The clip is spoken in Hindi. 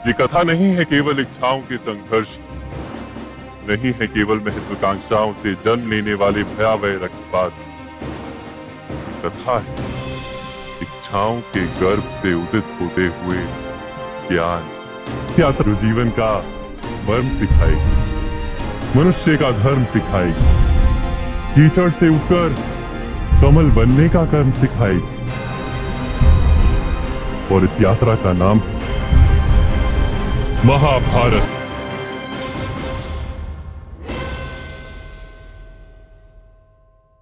ये कथा नहीं है केवल इच्छाओं के संघर्ष, नहीं है केवल महत्वाकांक्षाओं से जन्म लेने वाले भयावह रक्तपात। कथा है, इच्छाओं के गर्भ से उदित होते हुए ज्ञान, यात्रा जीवन का मर्म सिखाएगी, मनुष्य का धर्म सिखाएगी, कीचड़ से उठकर कमल बनने का कर्म सिखाएगी। और इस यात्रा का नाम है महाभारत